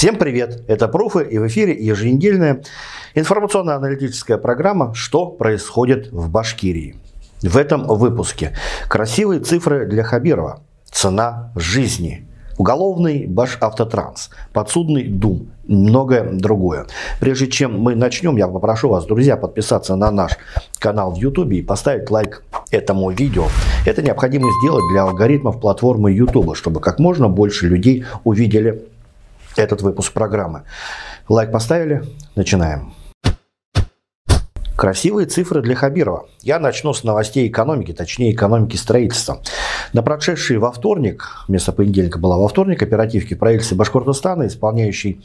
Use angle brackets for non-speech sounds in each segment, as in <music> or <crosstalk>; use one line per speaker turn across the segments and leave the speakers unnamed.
Всем привет! Это Пруфы и в эфире еженедельная информационно-аналитическая программа «Что происходит в Башкирии?». В этом выпуске красивые цифры для Хабирова, цена жизни, уголовный Башавтотранс, подсудный Дум, многое другое. Прежде чем мы начнем, я попрошу вас, друзья, подписаться на наш канал в YouTube и поставить лайк этому видео. Это необходимо сделать для алгоритмов платформы YouTube, чтобы как можно больше людей увидели этот выпуск программы. Лайк поставили? Начинаем. Красивые цифры для Хабирова. Я начну с новостей экономики, точнее экономики строительства. На прошедший во вторник, вместо понедельника была во вторник, оперативки правительства Башкортостана, исполняющий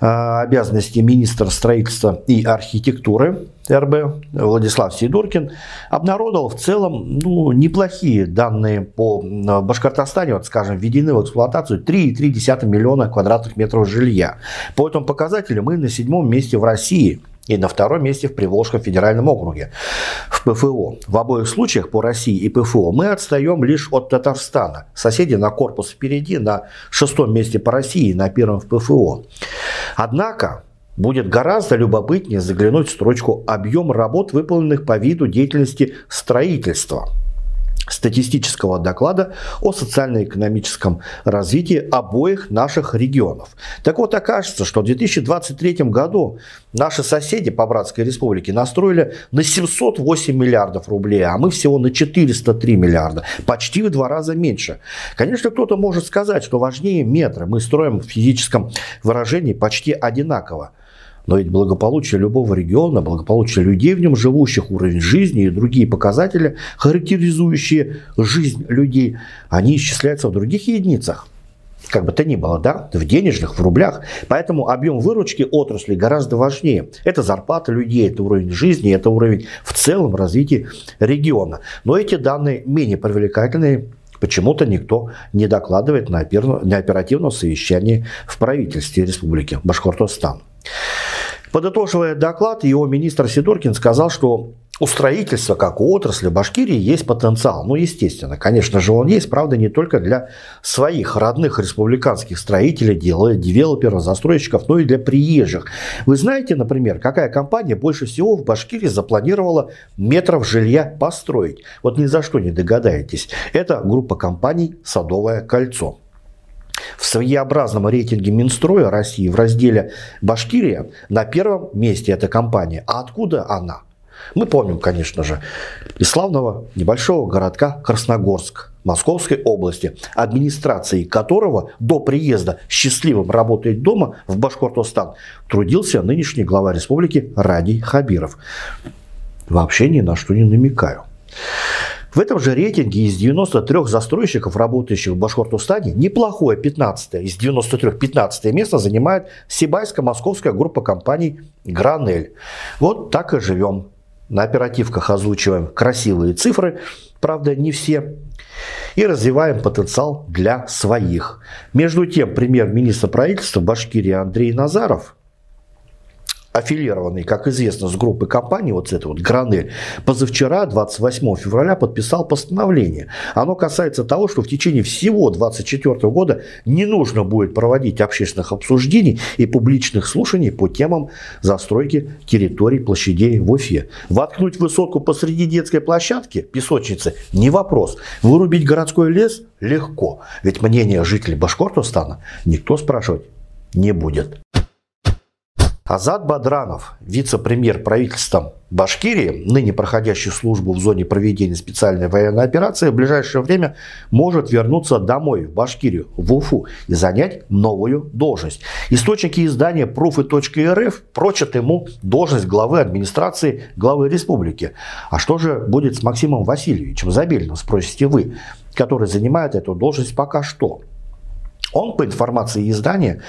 э, обязанности министра строительства и архитектуры РБ Владислав Сидоркин обнародовал в целом ну, неплохие данные по Башкортостане, вот, скажем, введены в эксплуатацию 3,3 миллиона квадратных метров жилья. По этому показателю мы на седьмом месте в России – и на втором месте в Приволжском федеральном округе в ПФО. В обоих случаях по России и ПФО мы отстаем лишь от Татарстана. Соседи на корпус впереди, на шестом месте по России, на первом в ПФО. Однако будет гораздо любопытнее заглянуть в строчку «Объем работ, выполненных по виду деятельности строительства» статистического доклада о социально-экономическом развитии обоих наших регионов. Так вот, окажется, что в 2023 году наши соседи по Братской Республике настроили на 708 миллиардов рублей, а мы всего на 403 миллиарда, почти в два раза меньше. Конечно, кто-то может сказать, что важнее метры, мы строим в физическом выражении почти одинаково. Но ведь благополучие любого региона, благополучие людей в нем живущих, уровень жизни и другие показатели, характеризующие жизнь людей, они исчисляются в других единицах как бы то ни было, да, в денежных, в рублях. Поэтому объем выручки отрасли гораздо важнее. Это зарплата людей, это уровень жизни, это уровень в целом развития региона. Но эти данные менее привлекательные, почему-то никто не докладывает на, оперативном совещании в правительстве Республики Башкортостан. Подытоживая доклад, его министр Сидоркин сказал, что у строительства, как у отрасли Башкирии, есть потенциал. Ну, естественно, конечно же, он есть, правда, не только для своих родных республиканских строителей, девелоперов, застройщиков, но и для приезжих. Вы знаете, например, какая компания больше всего в Башкирии запланировала метров жилья построить? Вот ни за что не догадаетесь. Это группа компаний «Садовое кольцо». В своеобразном рейтинге Минстроя России в разделе «Башкирия» на первом месте эта компания. А откуда она? Мы помним, конечно же, из славного небольшого городка Красногорск Московской области, администрацией которого до приезда счастливым работает дома в Башкортостан трудился нынешний глава республики Радий Хабиров. Вообще ни на что не намекаю. В этом же рейтинге из 93 застройщиков, работающих в Башкортостане, неплохое 15 из 93 15 место занимает Сибайско-московская группа компаний «Гранель». Вот так и живем. На оперативках озвучиваем красивые цифры, правда не все, и развиваем потенциал для своих. Между тем, премьер-министр правительства Башкирии Андрей Назаров – аффилированный, как известно, с группой компаний, вот с этой вот Гранель, позавчера, 28 февраля, подписал постановление. Оно касается того, что в течение всего 2024 года не нужно будет проводить общественных обсуждений и публичных слушаний по темам застройки территорий площадей в Уфе. Воткнуть высотку посреди детской площадки, песочницы, не вопрос. Вырубить городской лес легко. Ведь мнение жителей Башкортостана никто спрашивать не будет. Азат Бадранов, вице-премьер правительства Башкирии, ныне проходящий службу в зоне проведения специальной военной операции, в ближайшее время может вернуться домой, в Башкирию, в Уфу, и занять новую должность. Источники издания Пруфы.рф прочат ему должность главы администрации главы республики. А что же будет с Максимом Васильевичем Забельным, спросите вы, который занимает эту должность пока что? Он, по информации издания,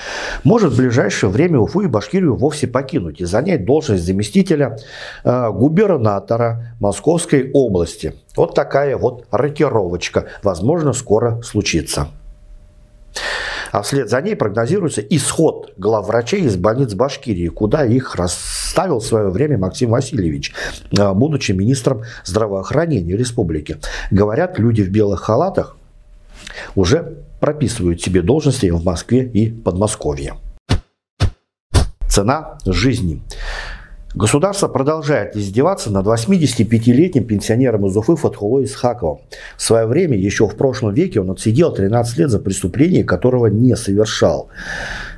может в ближайшее время Уфу и Башкирию вовсе покинуть и занять должность заместителя э, губернатора Московской области. Вот такая вот рокировочка, возможно, скоро случится. А вслед за ней прогнозируется исход главврачей из больниц Башкирии, куда их расставил в свое время Максим Васильевич, э, будучи министром здравоохранения республики. Говорят, люди в белых халатах уже прописывают себе должности в Москве и Подмосковье. цена жизни. Государство продолжает издеваться над 85-летним пенсионером из Уфы Фатхулой Исхаковым. В свое время, еще в прошлом веке, он отсидел 13 лет за преступление, которого не совершал.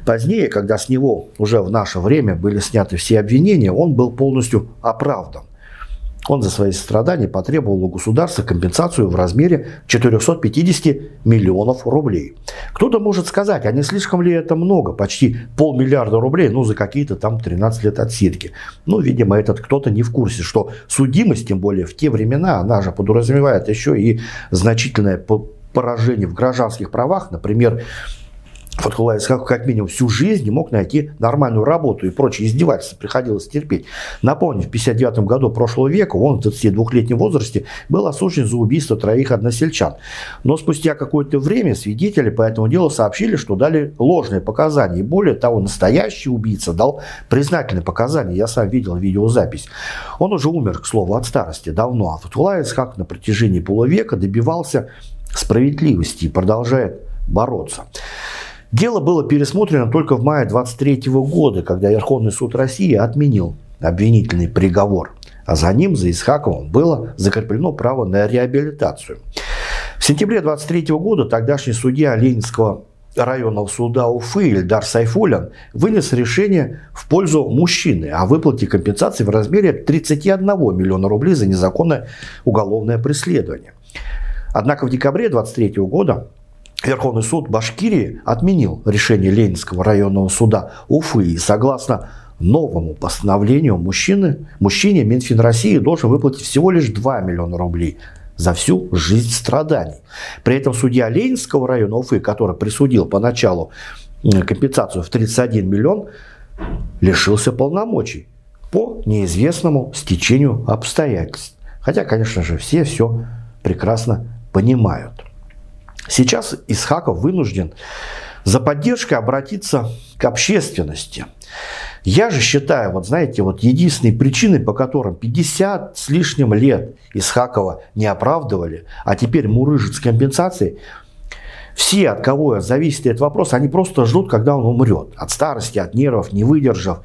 Позднее, когда с него уже в наше время были сняты все обвинения, он был полностью оправдан. Он за свои страдания потребовал у государства компенсацию в размере 450 миллионов рублей. Кто-то может сказать, а не слишком ли это много, почти полмиллиарда рублей, ну за какие-то там 13 лет отсидки. Ну, видимо, этот кто-то не в курсе, что судимость, тем более в те времена, она же подразумевает еще и значительное поражение в гражданских правах, например, Фатхулла Исхак как минимум всю жизнь не мог найти нормальную работу и прочее издевательства приходилось терпеть. Напомню, в 59 году прошлого века он в 22-летнем возрасте был осужден за убийство троих односельчан. Но спустя какое-то время свидетели по этому делу сообщили, что дали ложные показания. И более того, настоящий убийца дал признательные показания. Я сам видел видеозапись. Он уже умер, к слову, от старости давно. А Фатхулла Исхак на протяжении полувека добивался справедливости и продолжает бороться. Дело было пересмотрено только в мае 23 года, когда Верховный суд России отменил обвинительный приговор, а за ним, за Исхаковым, было закреплено право на реабилитацию. В сентябре 23 года тогдашний судья Ленинского районного суда Уфы Ильдар Сайфулин вынес решение в пользу мужчины о выплате компенсации в размере 31 миллиона рублей за незаконное уголовное преследование. Однако в декабре 23 года Верховный суд Башкирии отменил решение Ленинского районного суда Уфы и согласно новому постановлению мужчины, мужчине Минфин России должен выплатить всего лишь 2 миллиона рублей за всю жизнь страданий. При этом судья Ленинского района Уфы, который присудил поначалу компенсацию в 31 миллион, лишился полномочий по неизвестному стечению обстоятельств. Хотя, конечно же, все все прекрасно понимают. Сейчас Исхаков вынужден за поддержкой обратиться к общественности. Я же считаю, вот знаете, вот единственной причиной, по которым 50 с лишним лет Исхакова не оправдывали, а теперь мурыжит с компенсацией, все, от кого зависит этот вопрос, они просто ждут, когда он умрет. От старости, от нервов, не выдержав.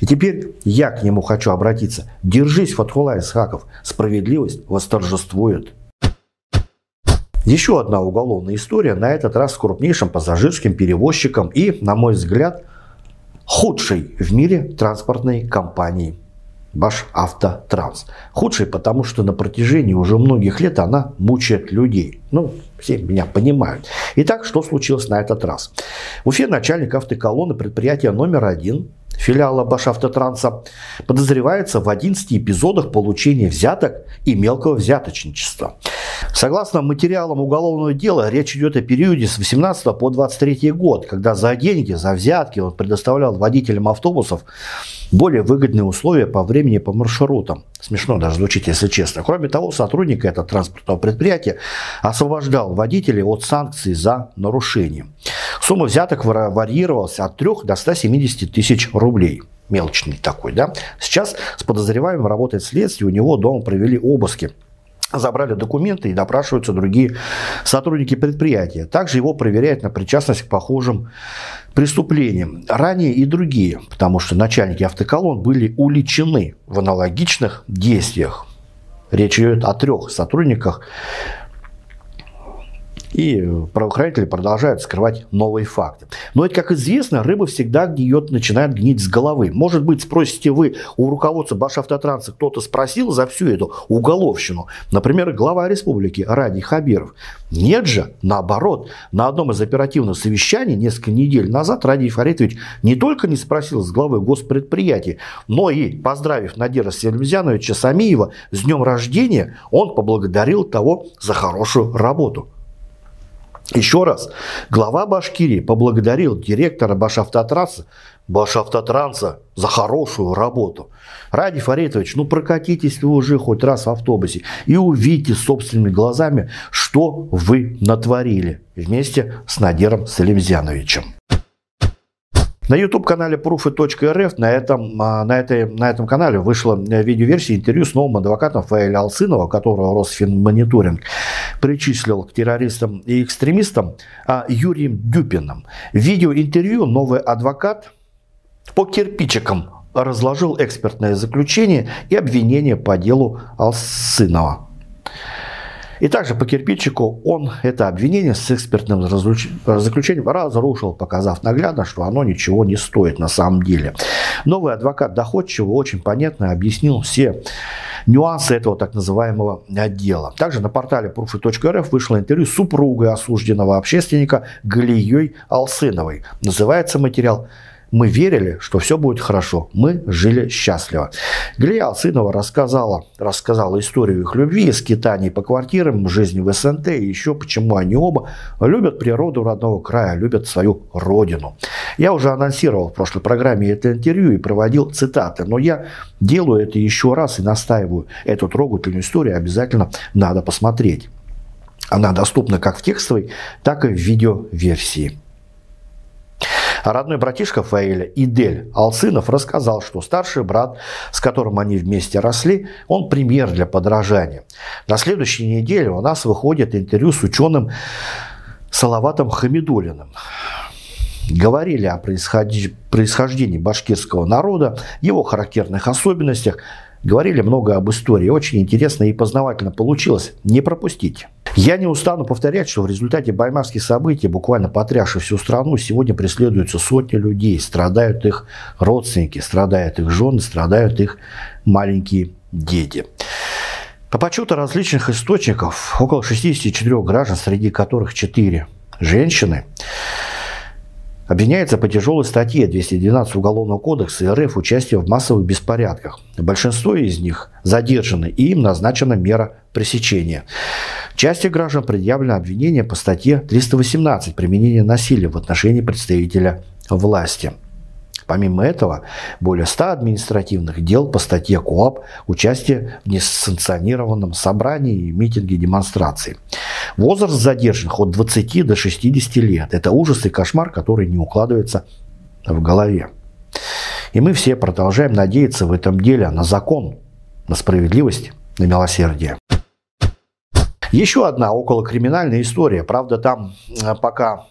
И теперь я к нему хочу обратиться. Держись, Фатхула Исхаков. Справедливость восторжествует. Еще одна уголовная история, на этот раз с крупнейшим пассажирским перевозчиком и, на мой взгляд, худшей в мире транспортной компанией Башавтотранс. Худшей, потому что на протяжении уже многих лет она мучает людей. Ну, все меня понимают. Итак, что случилось на этот раз? В Уфе начальник автоколонны предприятия номер один филиала Башавтотранса, подозревается в 11 эпизодах получения взяток и мелкого взяточничества. Согласно материалам уголовного дела, речь идет о периоде с 18 по 23 год, когда за деньги, за взятки он предоставлял водителям автобусов более выгодные условия по времени по маршрутам. Смешно даже звучит, если честно. Кроме того, сотрудник этого транспортного предприятия освобождал водителей от санкций за нарушение. Сумма взяток варьировалась от 3 до 170 тысяч рублей мелочный такой, да. Сейчас с подозреваемым работает следствие, у него дома провели обыски забрали документы и допрашиваются другие сотрудники предприятия. Также его проверяют на причастность к похожим преступлениям. Ранее и другие, потому что начальники автоколон были уличены в аналогичных действиях. Речь идет о трех сотрудниках и правоохранители продолжают скрывать новые факты. Но это, как известно, рыба всегда гниет, начинает гнить с головы. Может быть, спросите вы у руководства Башавтотранса, кто-то спросил за всю эту уголовщину. Например, глава республики Ради Хабиров. Нет же, наоборот. На одном из оперативных совещаний несколько недель назад Ради Фаритович не только не спросил с главы госпредприятия, но и, поздравив Надира Селимзяновича Самиева с днем рождения, он поблагодарил того за хорошую работу. Еще раз, глава Башкирии поблагодарил директора Башавтотранса, Башавтотранса за хорошую работу. Ради Фаритович, ну прокатитесь вы уже хоть раз в автобусе и увидите собственными глазами, что вы натворили вместе с Надиром Салимзяновичем. На YouTube-канале proof.rf на этом, а, на, этой, на этом канале вышла э, видеоверсия интервью с новым адвокатом Фаэля Алсынова, которого Росфинмониторинг причислил к террористам и экстремистам, а Юрием Дюпиным. Видеоинтервью новый адвокат по кирпичикам разложил экспертное заключение и обвинение по делу Алсынова. И также по кирпичику он это обвинение с экспертным заключением разрушил, показав наглядно, что оно ничего не стоит на самом деле. Новый адвокат доходчиво очень понятно объяснил все нюансы этого так называемого отдела. Также на портале proof.rf вышло интервью супругой осужденного общественника Галией Алсыновой. Называется материал мы верили, что все будет хорошо. Мы жили счастливо. Галия Алсынова рассказала, рассказала историю их любви, скитаний по квартирам, жизни в СНТ и еще почему они оба любят природу родного края, любят свою родину. Я уже анонсировал в прошлой программе это интервью и проводил цитаты, но я делаю это еще раз и настаиваю. Эту трогательную историю обязательно надо посмотреть. Она доступна как в текстовой, так и в видеоверсии. Родной братишка Фаэля, Идель Алсынов, рассказал, что старший брат, с которым они вместе росли, он пример для подражания. На следующей неделе у нас выходит интервью с ученым Салаватом Хамидулиным. Говорили о происхождении башкирского народа, его характерных особенностях, говорили много об истории. Очень интересно и познавательно получилось. Не пропустите. Я не устану повторять, что в результате баймарских событий, буквально потрясших всю страну, сегодня преследуются сотни людей, страдают их родственники, страдают их жены, страдают их маленькие дети. По подсчету различных источников, около 64 граждан, среди которых 4 женщины, обвиняется по тяжелой статье 212 Уголовного кодекса РФ участие в массовых беспорядках. Большинство из них задержаны, и им назначена мера пресечения. Части граждан предъявлено обвинение по статье 318 «Применение насилия в отношении представителя власти». Помимо этого, более 100 административных дел по статье КОАП «Участие в несанкционированном собрании, митинге, демонстрации». Возраст задержанных от 20 до 60 лет. Это ужас и кошмар, который не укладывается в голове. И мы все продолжаем надеяться в этом деле на закон, на справедливость, на милосердие. Еще одна околокриминальная история. Правда, там э, пока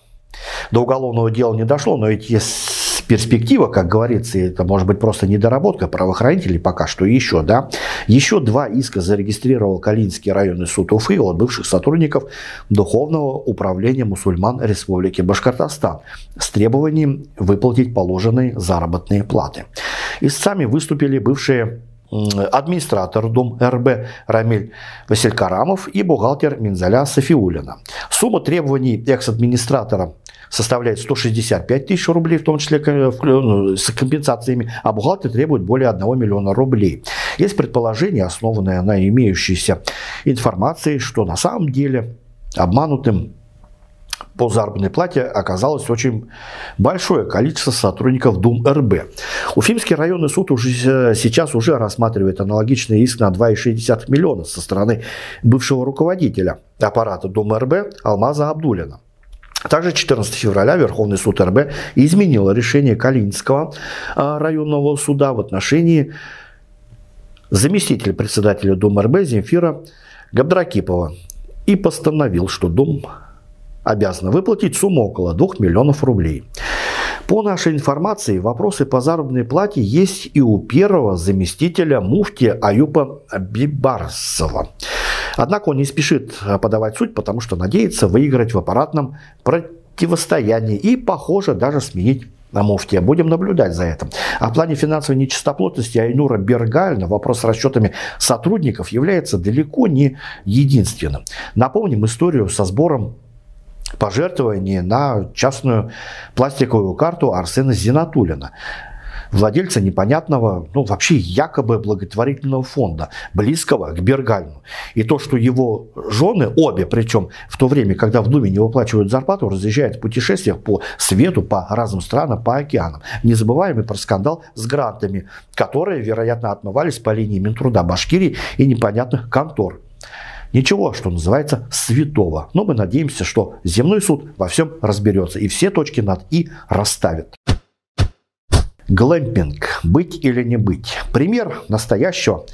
до уголовного дела не дошло, но ведь есть перспектива, как говорится, это может быть просто недоработка правоохранителей пока что еще, да. Еще два иска зарегистрировал Калининский районный суд Уфы от бывших сотрудников Духовного управления мусульман Республики Башкортостан с требованием выплатить положенные заработные платы. Истцами выступили бывшие администратор Дом РБ Рамиль Василькарамов и бухгалтер Минзаля Софиулина. Сумма требований экс-администратора составляет 165 тысяч рублей, в том числе ну, с компенсациями, а бухгалтер требует более 1 миллиона рублей. Есть предположение, основанное на имеющейся информации, что на самом деле обманутым по заработной плате оказалось очень большое количество сотрудников Дум РБ. Уфимский районный суд уже сейчас уже рассматривает аналогичный иск на 2,6 миллиона со стороны бывшего руководителя аппарата Дум РБ Алмаза Абдулина. Также 14 февраля Верховный суд РБ изменил решение Калининского а, районного суда в отношении заместителя председателя Думы РБ Земфира Габдракипова и постановил, что Дум обязана выплатить сумму около 2 миллионов рублей. По нашей информации, вопросы по заработной плате есть и у первого заместителя муфти Аюпа Бибарсова. Однако он не спешит подавать суть, потому что надеется выиграть в аппаратном противостоянии и, похоже, даже сменить на муфтия. Будем наблюдать за этим. А в плане финансовой нечистоплотности Айнура Бергальна вопрос с расчетами сотрудников является далеко не единственным. Напомним историю со сбором пожертвований на частную пластиковую карту Арсена Зинатулина владельца непонятного, ну вообще якобы благотворительного фонда, близкого к Бергальну. И то, что его жены, обе причем, в то время, когда в Думе не выплачивают зарплату, разъезжают в путешествиях по свету, по разным странам, по океанам. Не забываем и про скандал с грантами, которые, вероятно, отмывались по линии Минтруда Башкирии и непонятных контор. Ничего, что называется, святого. Но мы надеемся, что земной суд во всем разберется и все точки над «и» расставит. Глэмпинг. Быть или не быть. Пример настоящего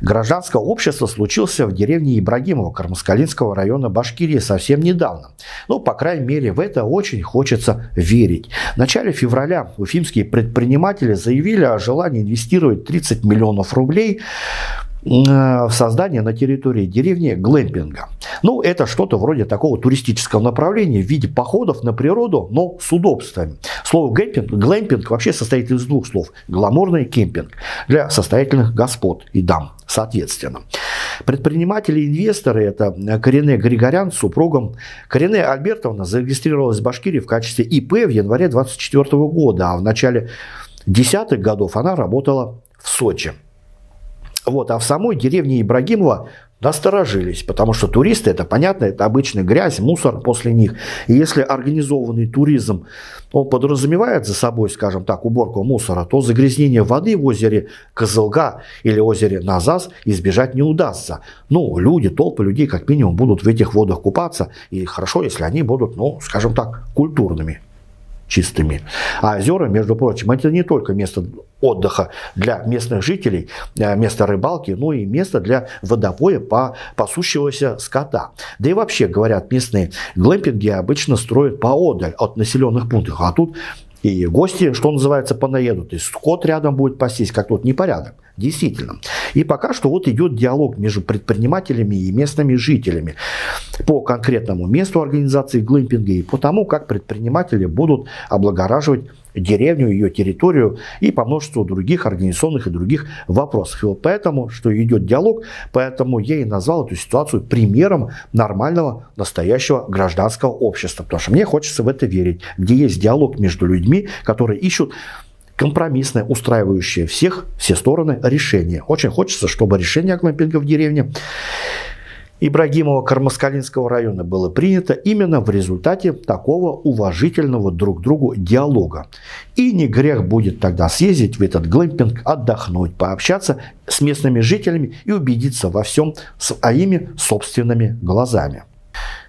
гражданского общества случился в деревне Ибрагимова Кармаскалинского района Башкирии совсем недавно. Ну, по крайней мере, в это очень хочется верить. В начале февраля уфимские предприниматели заявили о желании инвестировать 30 миллионов рублей в создание на территории деревни глэмпинга. Ну, это что-то вроде такого туристического направления в виде походов на природу, но с удобствами. Слово глэмпинг, глэмпинг вообще состоит из двух слов. Гламурный кемпинг для состоятельных господ и дам, соответственно. Предприниматели инвесторы – это Корене Григорян с супругом. Корене Альбертовна зарегистрировалась в Башкирии в качестве ИП в январе 2024 года, а в начале десятых годов она работала в Сочи. Вот, а в самой деревне Ибрагимова насторожились, потому что туристы, это понятно, это обычная грязь, мусор после них. И если организованный туризм он подразумевает за собой, скажем так, уборку мусора, то загрязнение воды в озере Козылга или озере Назас избежать не удастся. Ну, люди, толпы людей как минимум будут в этих водах купаться, и хорошо, если они будут, ну, скажем так, культурными чистыми. А озера, между прочим, это не только место отдыха для местных жителей, э, место рыбалки, но и место для водопоя по пасущегося скота. Да и вообще, говорят, местные глэмпинги обычно строят поодаль от населенных пунктов, а тут и гости, что называется, понаедут, и скот рядом будет пастись, как тут непорядок. Действительно. И пока что вот идет диалог между предпринимателями и местными жителями по конкретному месту организации глэмпинга и по тому, как предприниматели будут облагораживать деревню, ее территорию и по множеству других организационных и других вопросов. И вот поэтому, что идет диалог, поэтому я и назвал эту ситуацию примером нормального настоящего гражданского общества. Потому что мне хочется в это верить, где есть диалог между людьми, которые ищут компромиссное, устраивающее всех, все стороны решение. Очень хочется, чтобы решение глэмпинга в деревне Ибрагимова Кармаскалинского района было принято именно в результате такого уважительного друг другу диалога. И не грех будет тогда съездить в этот глэмпинг, отдохнуть, пообщаться с местными жителями и убедиться во всем своими собственными глазами.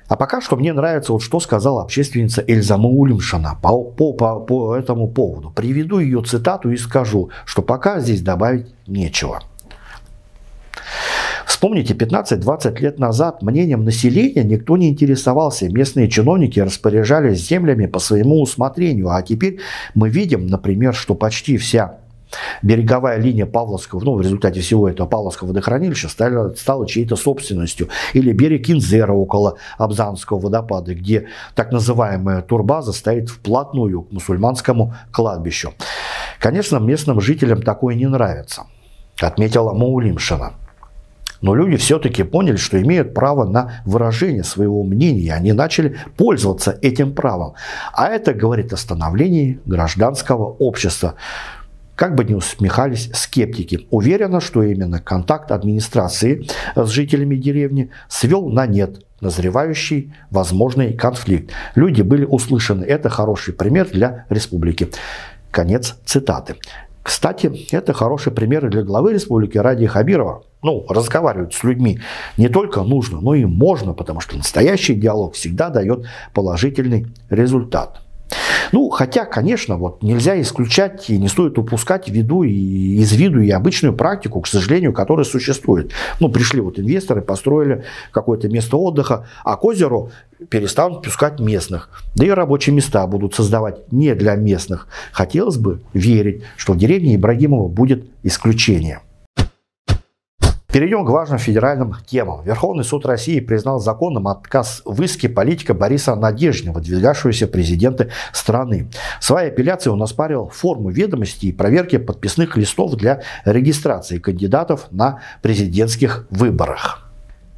А пока что мне нравится, вот что сказала общественница Эльза Маулимшина по, по, по, по этому поводу. Приведу ее цитату и скажу, что пока здесь добавить нечего. Вспомните, 15-20 лет назад мнением населения никто не интересовался. Местные чиновники распоряжались землями по своему усмотрению. А теперь мы видим, например, что почти вся береговая линия Павловского, ну, в результате всего этого Павловского водохранилища стала, стала чьей-то собственностью. Или берег Кинзера около Абзанского водопада, где так называемая турбаза стоит вплотную к мусульманскому кладбищу. Конечно, местным жителям такое не нравится, отметила Маулимшина. Но люди все-таки поняли, что имеют право на выражение своего мнения, и они начали пользоваться этим правом. А это говорит о становлении гражданского общества. Как бы ни усмехались скептики, уверена, что именно контакт администрации с жителями деревни свел на нет назревающий возможный конфликт. Люди были услышаны. Это хороший пример для республики. Конец цитаты. Кстати, это хороший пример для главы республики Ради Хабирова. Ну, разговаривать с людьми не только нужно, но и можно, потому что настоящий диалог всегда дает положительный результат. Ну, хотя, конечно, вот нельзя исключать и не стоит упускать в виду и из виду и обычную практику, к сожалению, которая существует. Ну, пришли вот инвесторы, построили какое-то место отдыха, а к озеру перестанут пускать местных. Да и рабочие места будут создавать не для местных. Хотелось бы верить, что в деревне Ибрагимова будет исключение. Перейдем к важным федеральным темам. Верховный суд России признал законным отказ в иске политика Бориса Надеждина, выдвигавшегося президента страны. В своей апелляции он оспаривал форму ведомости и проверки подписных листов для регистрации кандидатов на президентских выборах.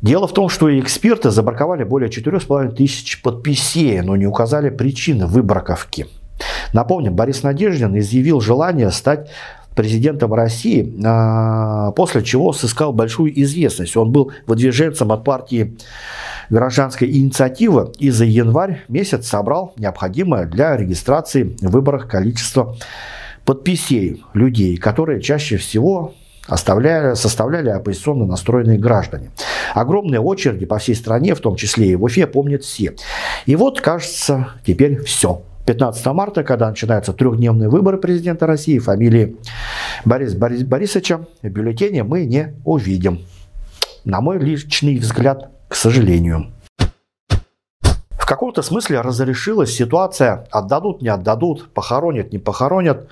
Дело в том, что эксперты забраковали более 4,5 тысяч подписей, но не указали причины выбраковки. Напомним, Борис Надеждин изъявил желание стать президентом России, а, после чего сыскал большую известность. Он был выдвиженцем от партии гражданской инициативы и за январь месяц собрал необходимое для регистрации в выборах количество подписей людей, которые чаще всего оставляли, составляли оппозиционно настроенные граждане. Огромные очереди по всей стране, в том числе и в Уфе, помнят все. И вот, кажется, теперь все 15 марта, когда начинаются трехдневные выборы президента России, фамилии Борис, Борис Борисовича в бюллетене мы не увидим. На мой личный взгляд, к сожалению. В каком-то смысле разрешилась ситуация «отдадут, не отдадут, похоронят, не похоронят».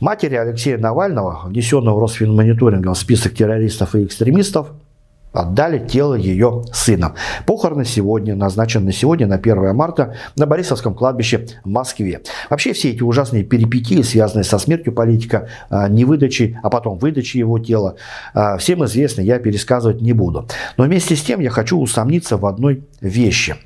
Матери Алексея Навального, внесенного Росфинмониторингом в список террористов и экстремистов, отдали тело ее сына. Похороны сегодня, назначены на сегодня, на 1 марта, на Борисовском кладбище в Москве. Вообще все эти ужасные перипетии, связанные со смертью политика, а, не выдачей, а потом выдачей его тела, а, всем известны, я пересказывать не буду. Но вместе с тем я хочу усомниться в одной вещи –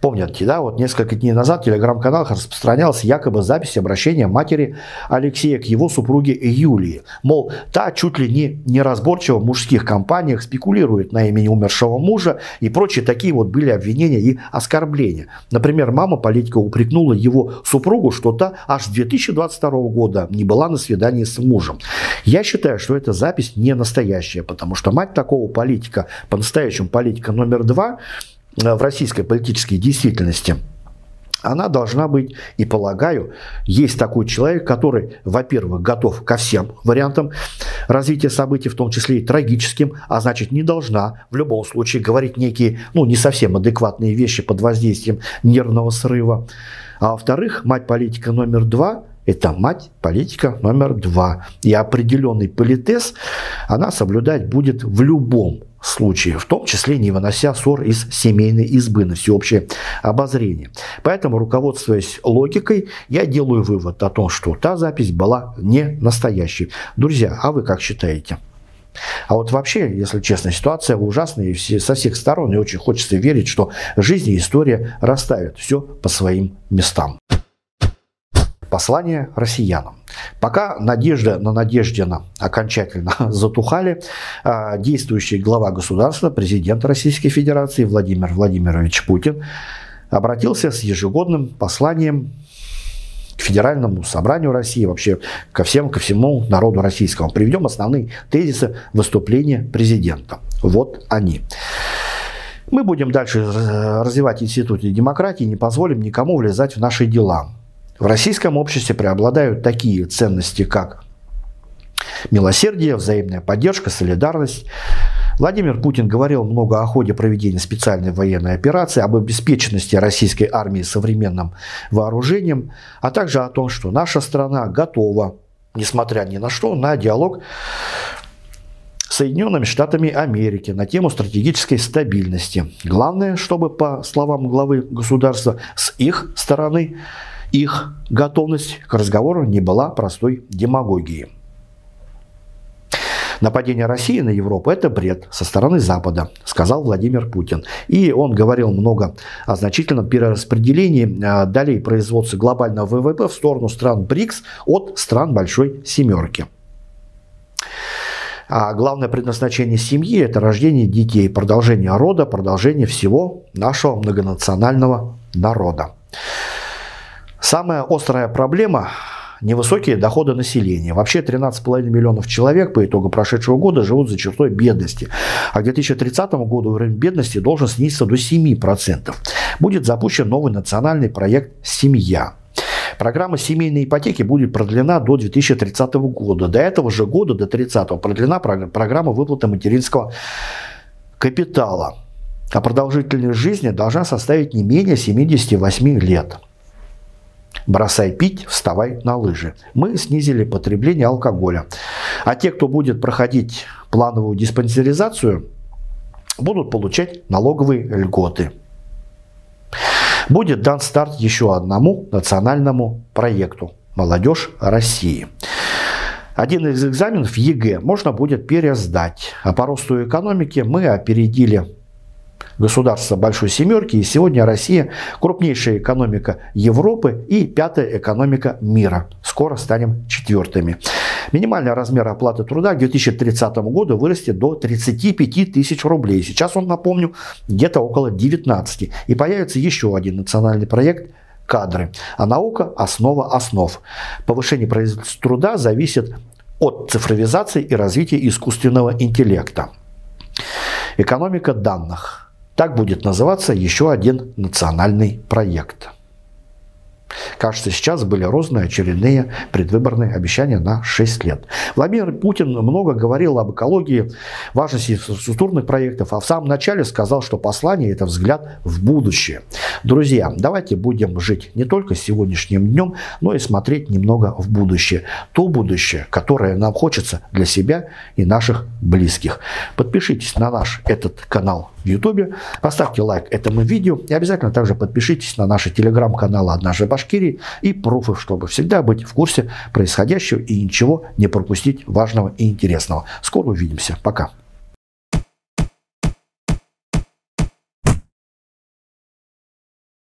Помните, да, вот несколько дней назад в телеграм-каналах распространялась якобы запись обращения матери Алексея к его супруге Юлии. Мол, та чуть ли не неразборчиво в мужских компаниях спекулирует на имени умершего мужа и прочие такие вот были обвинения и оскорбления. Например, мама политика упрекнула его супругу, что та аж с 2022 года не была на свидании с мужем. Я считаю, что эта запись не настоящая, потому что мать такого политика, по-настоящему политика номер два, в российской политической действительности, она должна быть, и полагаю, есть такой человек, который, во-первых, готов ко всем вариантам развития событий, в том числе и трагическим, а значит не должна в любом случае говорить некие, ну, не совсем адекватные вещи под воздействием нервного срыва. А во-вторых, мать политика номер два – это мать политика номер два. И определенный политез она соблюдать будет в любом случае, в том числе не вынося ссор из семейной избы на всеобщее обозрение. Поэтому, руководствуясь логикой, я делаю вывод о том, что та запись была не настоящей. Друзья, а вы как считаете? А вот вообще, если честно, ситуация ужасная и все, со всех сторон, и очень хочется верить, что жизнь и история расставят все по своим местам. Послание россиянам. Пока надежда на Надеждина окончательно <laughs> затухали, а, действующий глава государства, президент Российской Федерации Владимир Владимирович Путин обратился с ежегодным посланием к Федеральному собранию России, вообще ко всем, ко всему народу российскому. Приведем основные тезисы выступления президента. Вот они. Мы будем дальше развивать институт демократии, не позволим никому влезать в наши дела. В российском обществе преобладают такие ценности, как милосердие, взаимная поддержка, солидарность. Владимир Путин говорил много о ходе проведения специальной военной операции, об обеспеченности российской армии современным вооружением, а также о том, что наша страна готова, несмотря ни на что, на диалог с Соединенными Штатами Америки на тему стратегической стабильности. Главное, чтобы, по словам главы государства, с их стороны их готовность к разговору не была простой демагогией. Нападение России на Европу – это бред со стороны Запада, сказал Владимир Путин. И он говорил много о значительном перераспределении а, долей производства глобального ВВП в сторону стран БРИКС от стран Большой Семерки. А главное предназначение семьи – это рождение детей, продолжение рода, продолжение всего нашего многонационального народа. Самая острая проблема – невысокие доходы населения. Вообще 13,5 миллионов человек по итогу прошедшего года живут за чертой бедности. А к 2030 году уровень бедности должен снизиться до 7%. Будет запущен новый национальный проект «Семья». Программа семейной ипотеки будет продлена до 2030 года. До этого же года, до 30 продлена программа выплаты материнского капитала. А продолжительность жизни должна составить не менее 78 лет. Бросай пить, вставай на лыжи. Мы снизили потребление алкоголя. А те, кто будет проходить плановую диспансеризацию, будут получать налоговые льготы. Будет дан старт еще одному национальному проекту «Молодежь России». Один из экзаменов ЕГЭ можно будет пересдать. А по росту экономики мы опередили государства Большой Семерки, и сегодня Россия крупнейшая экономика Европы и пятая экономика мира. Скоро станем четвертыми. Минимальный размер оплаты труда к 2030 году вырастет до 35 тысяч рублей. Сейчас он, напомню, где-то около 19. И появится еще один национальный проект кадры. А наука – основа основ. Повышение производительности труда зависит от цифровизации и развития искусственного интеллекта. Экономика данных – так будет называться еще один национальный проект. Кажется, сейчас были розные очередные предвыборные обещания на 6 лет. Владимир Путин много говорил об экологии, важности инфраструктурных проектов, а в самом начале сказал, что послание – это взгляд в будущее. Друзья, давайте будем жить не только сегодняшним днем, но и смотреть немного в будущее. То будущее, которое нам хочется для себя и наших близких. Подпишитесь на наш этот канал в YouTube, поставьте лайк этому видео и обязательно также подпишитесь на наши телеграм-каналы «Однажды Башкирии» и «Пруфы», чтобы всегда быть в курсе происходящего и ничего не пропустить важного и интересного. Скоро увидимся. Пока.